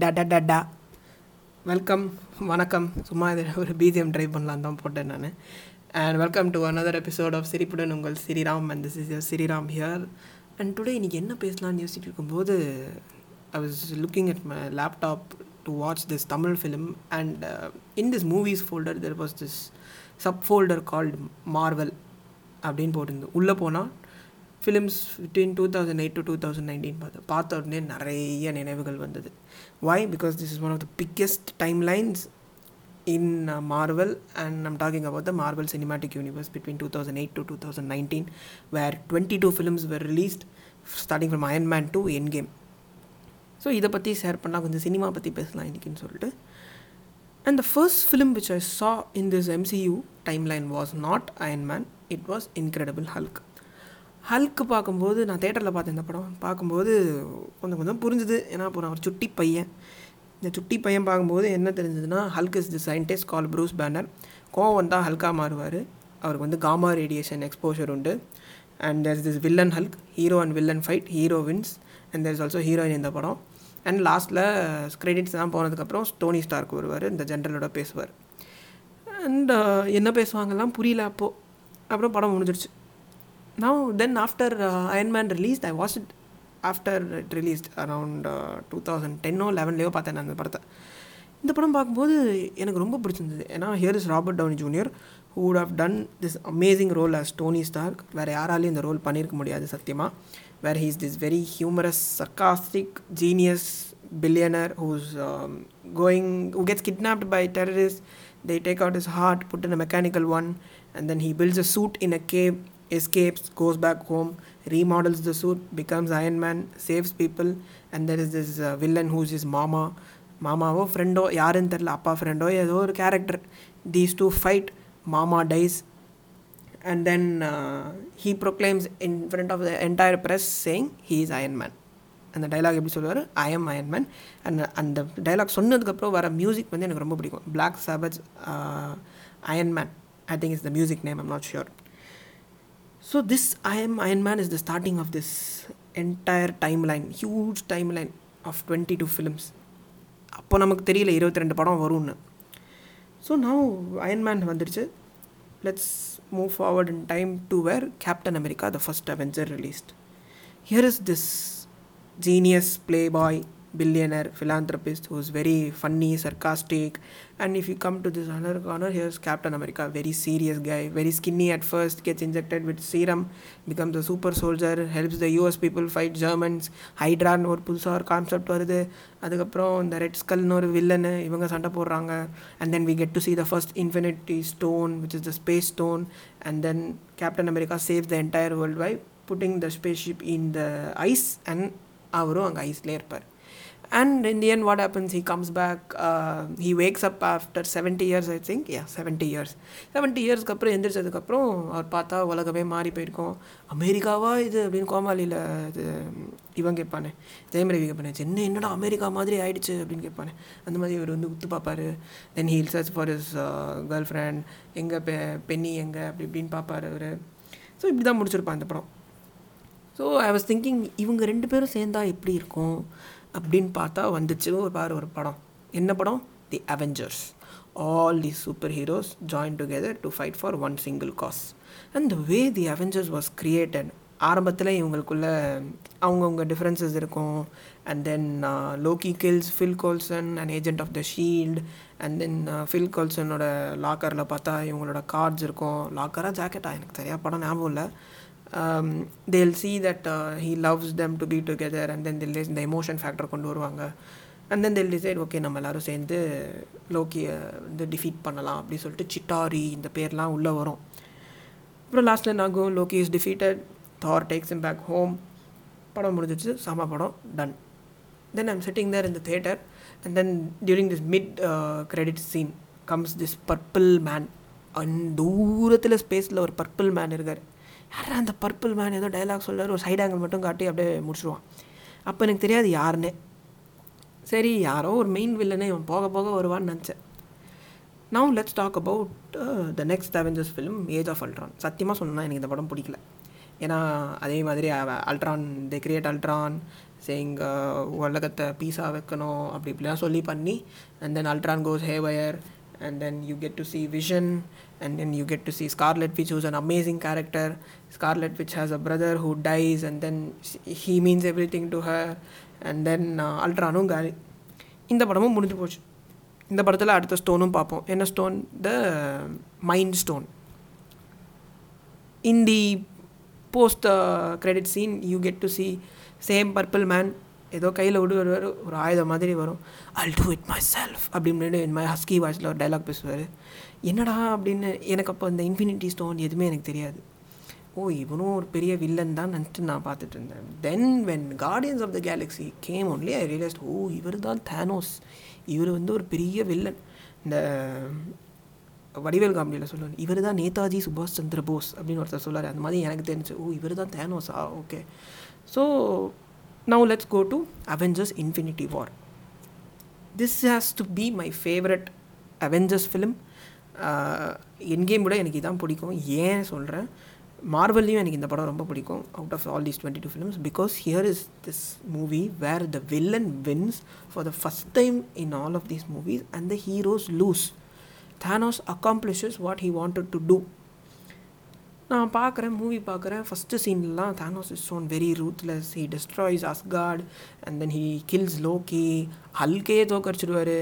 டட டடா வெல்கம் வணக்கம். சும்மா இது ஒரு பிஜிஎம் ட்ரை பண்ணலாம் தான் போட்டேன் நான். And welcome to another episode of சிரிப்புடன் உங்கள் Sriram and this is Sriram here and today இன்றைக்கி என்ன பேசலாம்னு யோசிச்சுட்டு இருக்கும்போது I was looking at my laptop to watch this Tamil film and in this movies folder there was this sub folder called Marvel அப்படின்னு போட்டிருந்து உள்ளே போனால் films between two thousand eight to two thousand nineteen பார்த்து பார்த்த உடனே நிறைய நினைவுகள் வந்தது. Why because this is one of the biggest time lines in Marvel and நம் talking about the Marvel cinematic universe between two thousand eight to two thousand nineteen where twenty two films were released starting from Iron Man to Endgame so இதை பற்றி share பண்ணால் கொஞ்சம் cinema பற்றி பேசலாம் இன்றைக்கின்னு சொல்லிட்டு. And the first film which I saw in this MCU time line was not Iron Man it was incredible Hulk Hulk பார்க்கும்போது நான் தேட்டரில் பார்த்தேன் இந்த படம் பார்க்கும்போது கொஞ்சம் கொஞ்சம் புரிஞ்சுது. ஏன்னா அப்போ நான் ஒரு சுட்டி பையன். இந்த சுட்டி பையன் பார்க்கும்போது என்ன தெரிஞ்சதுன்னா Hulk is the scientist call Bruce Banner கோவம் வந்தால் ஹல்காக மாறுவார். அவருக்கு வந்து காமா ரேடியேஷன் எக்ஸ்போஷர் உண்டு. And there is this villain Hulk hero and villain fight hero wins and there is also heroine இந்த படம். அண்ட் லாஸ்ட்டில் கிரெடிட்ஸ் தான் போனதுக்கப்புறம் ஸ்டோனி ஸ்டார்க்கு வருவார். இந்த ஜென்ரலோட பேசுவார். அண்ட் என்ன பேசுவாங்கலாம் புரியல அப்போது அப்புறம் படம் முடிஞ்சிடுச்சு now then after uh, Iron Man released I after it released around two thousand டென்னோ லெவன்லேயோ பார்த்தேன் நான் அந்த படத்தை இந்த படம் பார்க்கும்போது எனக்கு ரொம்ப பிடிச்சிருந்தது ஏன்னா here is Robert Downey Junior who would have done this amazing role as Tony Stark வேறு யாராலையும் இந்த ரோல் பண்ணியிருக்க முடியாது சத்தியமாக where he's this very humorous sarcastic genius billionaire who's going who gets kidnapped by terrorist they take out his heart put in a mechanical one and then he builds a suit in a cave escapes goes back home remodels the suit becomes Iron Man saves people and there is this villain villain is மாமா மாமாவோ ஃப்ரெண்டோ யாருன்னு தெரில அப்பா ஃப்ரெண்டோ ஏதோ ஒரு character these two fight மாமா dies and then he proclaims in front of the entire press saying he is Iron Man அந்த டைலாக் எப்படி சொல்லுவார் I am Iron Man and அந்த டைலாக் சொன்னதுக்கப்புறம் வர மியூசிக் வந்து எனக்கு ரொம்ப பிடிக்கும் Black Sabbath Iron Man I think is the music name I'm not sure so this I am Iron Man is the starting of this entire time line huge time line of twenty two films அப்போ நமக்கு தெரியல இருபத்தி ரெண்டு படம் வரும்னு. So நான் Iron Man வந்துடுச்சு let's move forward in time to where Captain America the first Avenger released here is this genius playboy billionaire philanthropist who's very funny sarcastic and if you come to this other corner here's captain america very serious guy very skinny at first gets injected with serum becomes a super soldier helps the us people fight germans ஹைட்ரான்னு ஒரு புதுசாக ஒரு concept வருது அதுக்கப்புறம் இந்த red ஸ்கல்னு ஒரு villain இவங்க சண்டை போடுறாங்க and then we get to see the first infinity stone which is the space stone and then Captain America saves the entire world by putting the spaceship in the ice and அவரும் அங்கே ஐஸ்லேயே இருப்பார் and in the end what happens he comes back he wakes up after seventy years I think yeah seventy years seventy இயர்ஸ்க்கு அப்புறம் எந்திரிச்சதுக்கப்புறம் அவர் பார்த்தா உலகமே மாறி போயிருக்கோம். அமெரிக்காவா இது? அப்படின்னு கோமாளியில் இது இவன் கேட்பானே. ஜெயமரவி கேட்பானே சென்னை என்னடா அமெரிக்கா மாதிரி ஆயிடுச்சு? அப்படின்னு கேட்பானே. அந்த மாதிரி இவர் வந்து உத்து பார்ப்பாரு. Then he'll search for his girlfriend எங்கே பெ பெண்ணி எங்கே? அப்படி இப்படின்னு பார்ப்பாரு அவர். ஸோ இப்படி தான் முடிச்சிருப்பான் அந்த படம். ஸோ ஐ வாஸ் திங்கிங் இவங்க ரெண்டு பேரும் சேர்ந்தா எப்படி இருக்கும்? அப்படின்னு பார்த்தா வந்துச்சு. ஒரு பாரு ஒரு படம். என்ன படம்? The Avengers all the superheroes join together to fight for one single cause and the way the Avengers was created ஆரம்பத்தில் இவங்களுக்குள்ள அவங்கவுங்க டிஃப்ரென்சஸ் இருக்கும். And then Loki kills Phil Coulson and agent of the SHIELD and then Phil கோல்சனோட லாக்கரில் பார்த்தா இவங்களோட cards இருக்கும். லாக்கராக ஜாக்கெட்டா எனக்கு சரியாக படம் ஞாபகம் இல்லை. Um, they'll see that uh, he loves them to be together and then they'll இந்த எமோஷன் factor கொண்டு வருவாங்க. And then they'll decide okay நம்ம எல்லோரும் சேர்ந்து லோக்கியை வந்து டிஃபீட் பண்ணலாம் அப்படி சொல்லிட்டு சிட்டாரி இந்த பேர்லாம் உள்ளே வரும். அப்புறம் லாஸ்ட்டில் என்ன ஆகும்? Loki is defeated Thor takes him back home படம் முடிஞ்சிச்சு சம படம். Done then I'm sitting there இந்த theatre and then during this mid credit scene comes this purple man and தூரத்தில் ஸ்பேஸில் ஒரு பர்பிள் மேன் இருக்கார். யாரா அந்த பர்பிள் மேன் ஏதோ டைலாக் சொல்லார் ஒரு சைட் ஆங்கிள் மட்டும் காட்டி அப்படியே முடிச்சிடுவான் அப்போ எனக்கு தெரியாது யாருன்னு. சரி யாரோ ஒரு மெயின் வில்லனே இவன் போக போக வருவான்னு நினச்சேன். Now let's talk about the next Avengers film age of Ultron சத்தியமாக சொன்னால் எனக்கு இந்த படம் பிடிக்கல. ஏன்னா அதே மாதிரி Ultron they create Ultron saying உலகத்தை பீஸாக வைக்கணும் அப்படி இப்படிலாம் சொல்லி பண்ணி and then Ultron goes haywire and then you get to see Vision, and then you get to see Scarlet Witch, who's an amazing character. Scarlet Witch has a brother who dies, and then he means everything to her, and then அல்ட்ரானும் காலி இந்த படமும் முடிஞ்சு போச்சு இந்த படத்தில் அடுத்த ஸ்டோனும் பார்ப்போம் என்ன stone the mind stone in the post credit scene you get to see same purple man ஏதோ கையில் விட்டு வருவார் ஒரு ஆயுதம் மாதிரி வரும். I'll do it myself அப்படின்னு என் மை ஹஸ்கி வாய்ஸில் ஒரு டைலாக் பேசுவார். என்னடா? அப்படின்னு எனக்கு அப்போ இந்த இன்ஃபினிட்டி ஸ்டோன் எதுவுமே எனக்கு தெரியாது. ஓ இவனும் ஒரு பெரிய வில்லன் தான் நினச்சிட்டு நான் பார்த்துட்டு இருந்தேன். Then when Guardians of the Galaxy came only I realised oh இவர் தான் தேனோஸ் இவர் வந்து ஒரு பெரிய வில்லன் இந்த வடிவேல் காமெடியில் சொல்லுவார் இவர் தான் நேதாஜி சுபாஷ் சந்திர போஸ் அப்படின்னு ஒருத்தர் சொல்லார் அந்த மாதிரி எனக்கு தெரிஞ்சு ஓ இவர் தான் தேனோஸா okay. So now let's go to avengers infinity war. This has to be my favorite Avengers film Endgame விட எனக்கு இதான் பிடிக்கும். ஏன் சொல்கிறேன் மார்வல்லையும் எனக்கு இந்த படம் ரொம்ப பிடிக்கும் out of all these twenty two films because here is this movie where the villain wins for the first time in all of these movies and the heroes lose Thanos accomplishes what he wanted to do நான் பார்க்குறேன் movie பார்க்குறேன். First சீன்லாம் Thanos is shown very ruthless he destroys Asgard and then he kills Loki ஹல்கே தோக்கடிச்சிடுவார்.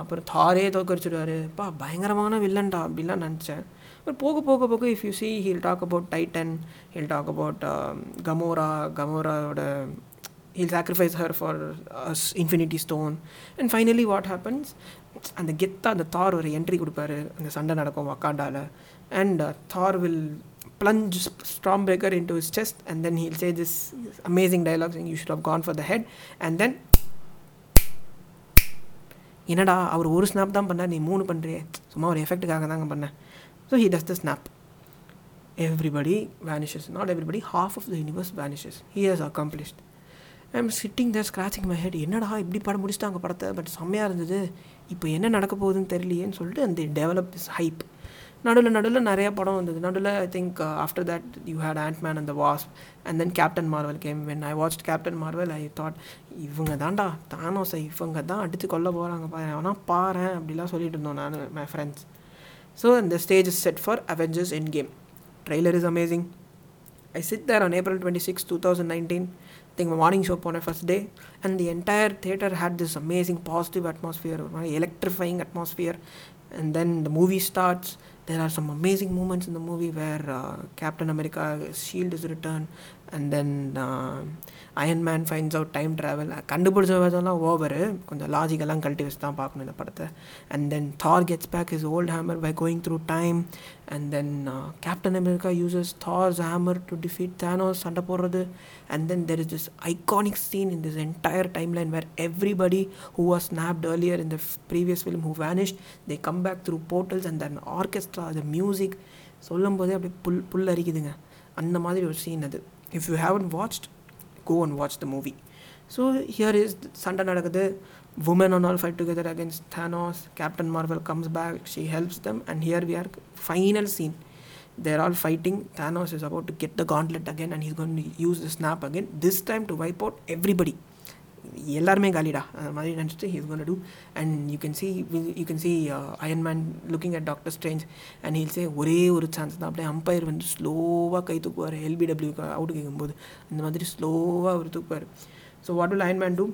அப்புறம் தாரே தோக்கடிச்சிடுவார். பா பயங்கரமான வில்லன்டா அப்படிலாம் நினச்சேன். பட் போக போக போக if you see he'll talk about Titan he'll talk about Gamora கமோராவோட he'll sacrifice her for his infinity stone and finally what happens அந்த கெத்தாக அந்த தார் ஒரு என்ட்ரி கொடுப்பாரு. அந்த சண்டை நடக்கும் வக்காண்டாவில் and Thor will plunge Stormbreaker into his chest, and then he'll say this amazing dialogue saying, You should have gone for the head. And then, என்னடா அவர் ஒரு ஸ்னாப் தான் பண்ணார் நீ மூணு பண்ணுறியே சும்மா ஒரு எஃபெக்ட்டுக்காக தாங்க பண்ணேன் so he does the snap everybody vanishes not everybody half of the universe vanishes he has accomplished I am sitting the scratching my head என்னடா இப்படி படம் முடிச்சுட்டாங்க படத்தை பட் செம்மையாக இருந்தது. இப்போ என்ன நடக்க போகுதுன்னு தெரியலையேன்னு சொல்லிட்டு அந்த டெவலப் இஸ் ஹைப் நடுவில் நடுவில் நிறைய படம் வந்தது. நடுவில் I think after that you had Ant Man அந்த was and then Captain Marvel came when I watch Captain Marvel I thought இவங்க தான்டா தானோசை இவங்க தான் அடித்து கொல்ல போகிறாங்க பாரு. ஆனால் பாரு அப்படிலாம் சொல்லிட்டு இருந்தோம் நான் மை ஃப்ரெண்ட்ஸ் ஸோ இந்த stage is set for Avengers Endgame trailer is amazing I sit there on April twenty six two thousand nineteen think morning show போன first day and the entire theatre had this amazing positive atmosphere ஒரு மாதிரி electrifying atmosphere and then the movie starts there are some amazing moments in the movie where uh, captain america's shield is returned and then Iron Man finds out time travel கண்டுபிடிச்ச விதம்லாம் over கொஞ்சம் லாஜிக்கெல்லாம் கழட்டி வச்சு தான் பார்க்கணும் இந்த படத்தை. And then Thor gets back his old hammer by going through time and then Captain America uses Thor's hammer to defeat Thanos சண்டை போடுறது. And then there is this iconic scene in this entire time line where everybody who was snapped earlier in the previous film who vanish they come back through portals and then orchestra the music சொல்லும் போதே அப்படியே புல் புல் அரிக்குதுங்க அந்த மாதிரி ஒரு scene அது. If you haven't watched go and watch the movie so here is சண்டை நடக்குது women on all fight together against Thanos. Captain Marvel comes back, she helps them, and here we are. Final scene. They're all fighting. Thanos is about to get the gauntlet again, and he's going to use the snap again. This time to wipe out everybody. எல்லாருமே காலிடா அந்த மாதிரி நினச்சிட்டு he's gonna do and you can see you can see Iron Man looking at Doctor Strange and he'll say ஒரே ஒரு chance தான் அப்படியே umpire வந்து ஸ்லோவாக கை தூக்குவார் எல்பிடபிள்யூக்கு அவுட் கேட்கும்போது அந்த மாதிரி ஸ்லோவாக அவர் தூக்குவார் so what will Iron Man do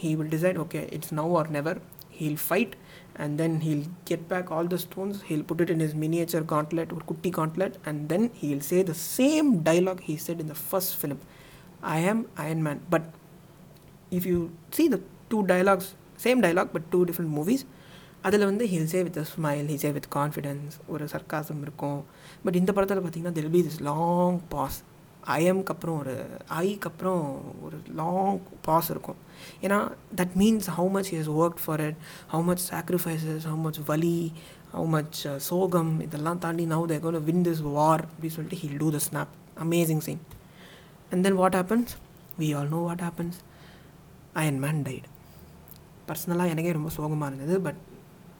he will decide okay it's now or never he'll fight and then he'll get back all the stones he'll put it in his miniature gauntlet or kutti gauntlet and then he'll say the same dialogue he said in the first film i am iron man but if you see the two dialogues same dialogue but two different movies அதில் வந்து he'll say with a smile he'll say with confidence ஒரு sarcasm இருக்கும். But இந்த படத்தில் பார்த்தீங்கன்னா there'll be this long pause ஐஎம்க்கு அப்புறம் ஒரு ஐக்கு அப்புறம் ஒரு லாங் பாஸ் இருக்கும். ஏன்னா that means how much he's work for it how much sacrifices how much வலி ஹவு மச் சோகம் இதெல்லாம் தாண்டி now they gonna win this war அப்படின்னு சொல்லிட்டு he'll do the snap amazing scene and then what happens we all know what happens Iron Man died பர்சனலாக எனக்கே ரொம்ப சோகமாக இருந்தது பட்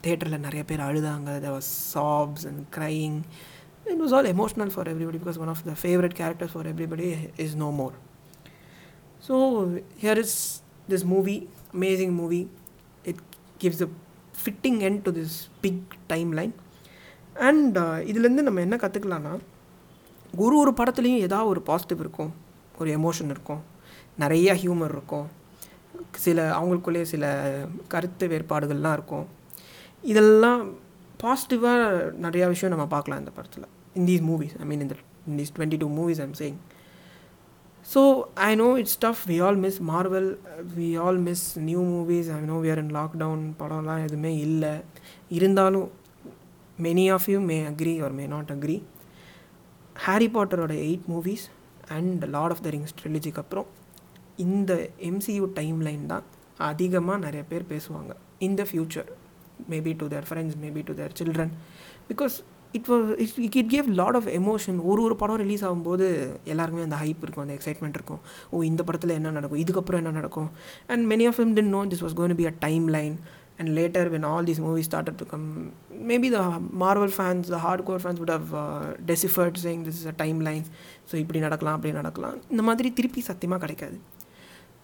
தேட்டரில் நிறைய பேர் அழுதாங்க. There was sobs and crying it was all emotional for everybody because one of the favourite characters for everybody is no more so here is this movie amazing movie it gives a fitting end to this big time line and இதுலேருந்து நம்ம என்ன கற்றுக்கலான்னா ஒரு ஒரு படத்துலேயும் ஏதாவது ஒரு positive இருக்கும் ஒரு emotion இருக்கும் நிறையா ஹியூமர் இருக்கும். சில அவங்களுக்குள்ளேயே சில கருத்து வேறுபாடுகள்லாம் இருக்கும். இதெல்லாம் பாசிட்டிவாக நிறையா விஷயம் நம்ம பார்க்கலாம் இந்த படத்தில். In these movies I mean இந்த in these twenty two movies I'm saying so I know it's tough we all miss Marvel we all miss new movies I know we are in lockdown படம்லாம் எதுவுமே இல்லை. இருந்தாலும் many of you may agree or may not agree Harry பாட்டரோட eight movies and Lord of the Rings ட்ரிலிஜிக்கு அப்புறம் இந்த MCU time line தான் அதிகமாக நிறைய பேர் பேசுவாங்க. In the future maybe to their friends maybe to their children because it was it it gave lot of emotion ஒரு ஒரு படம் ரிலீஸ் ஆகும்போது எல்லாருக்குமே அந்த ஹைப் இருக்கும் அந்த எக்ஸைட்மெண்ட் இருக்கும். ஓ இந்த படத்தில் என்ன நடக்கும்? இதுக்கப்புறம் என்ன நடக்கும்? And many of them then know this was gonna be a time line and later when all these these movies to come maybe the Marvel fans the hard core fans would have deciphered saying this is a time line so இப்படி நடக்கலாம் அப்படி நடக்கலாம். இந்த மாதிரி திருப்பி சத்தியமாக கிடைக்காது.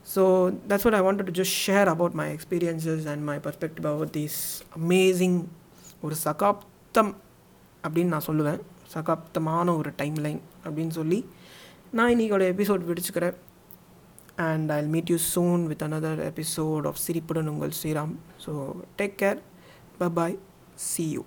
So that's what I wanted to just share about my experiences and my perspective about these amazing ஒரு சகாப்தம் அப்படின்னு நான் சொல்லுவேன் சகாப்தமான ஒரு டைம் லைன் அப்படின்னு சொல்லி நான் இன்றைக்கோட episode பிடிச்சிக்கிறேன் and I meet you soon with another episode of சிரிப்புடன் உங்கள் ஸ்ரீராம் ஸோ டேக் கேர் ப பாய் சி யூ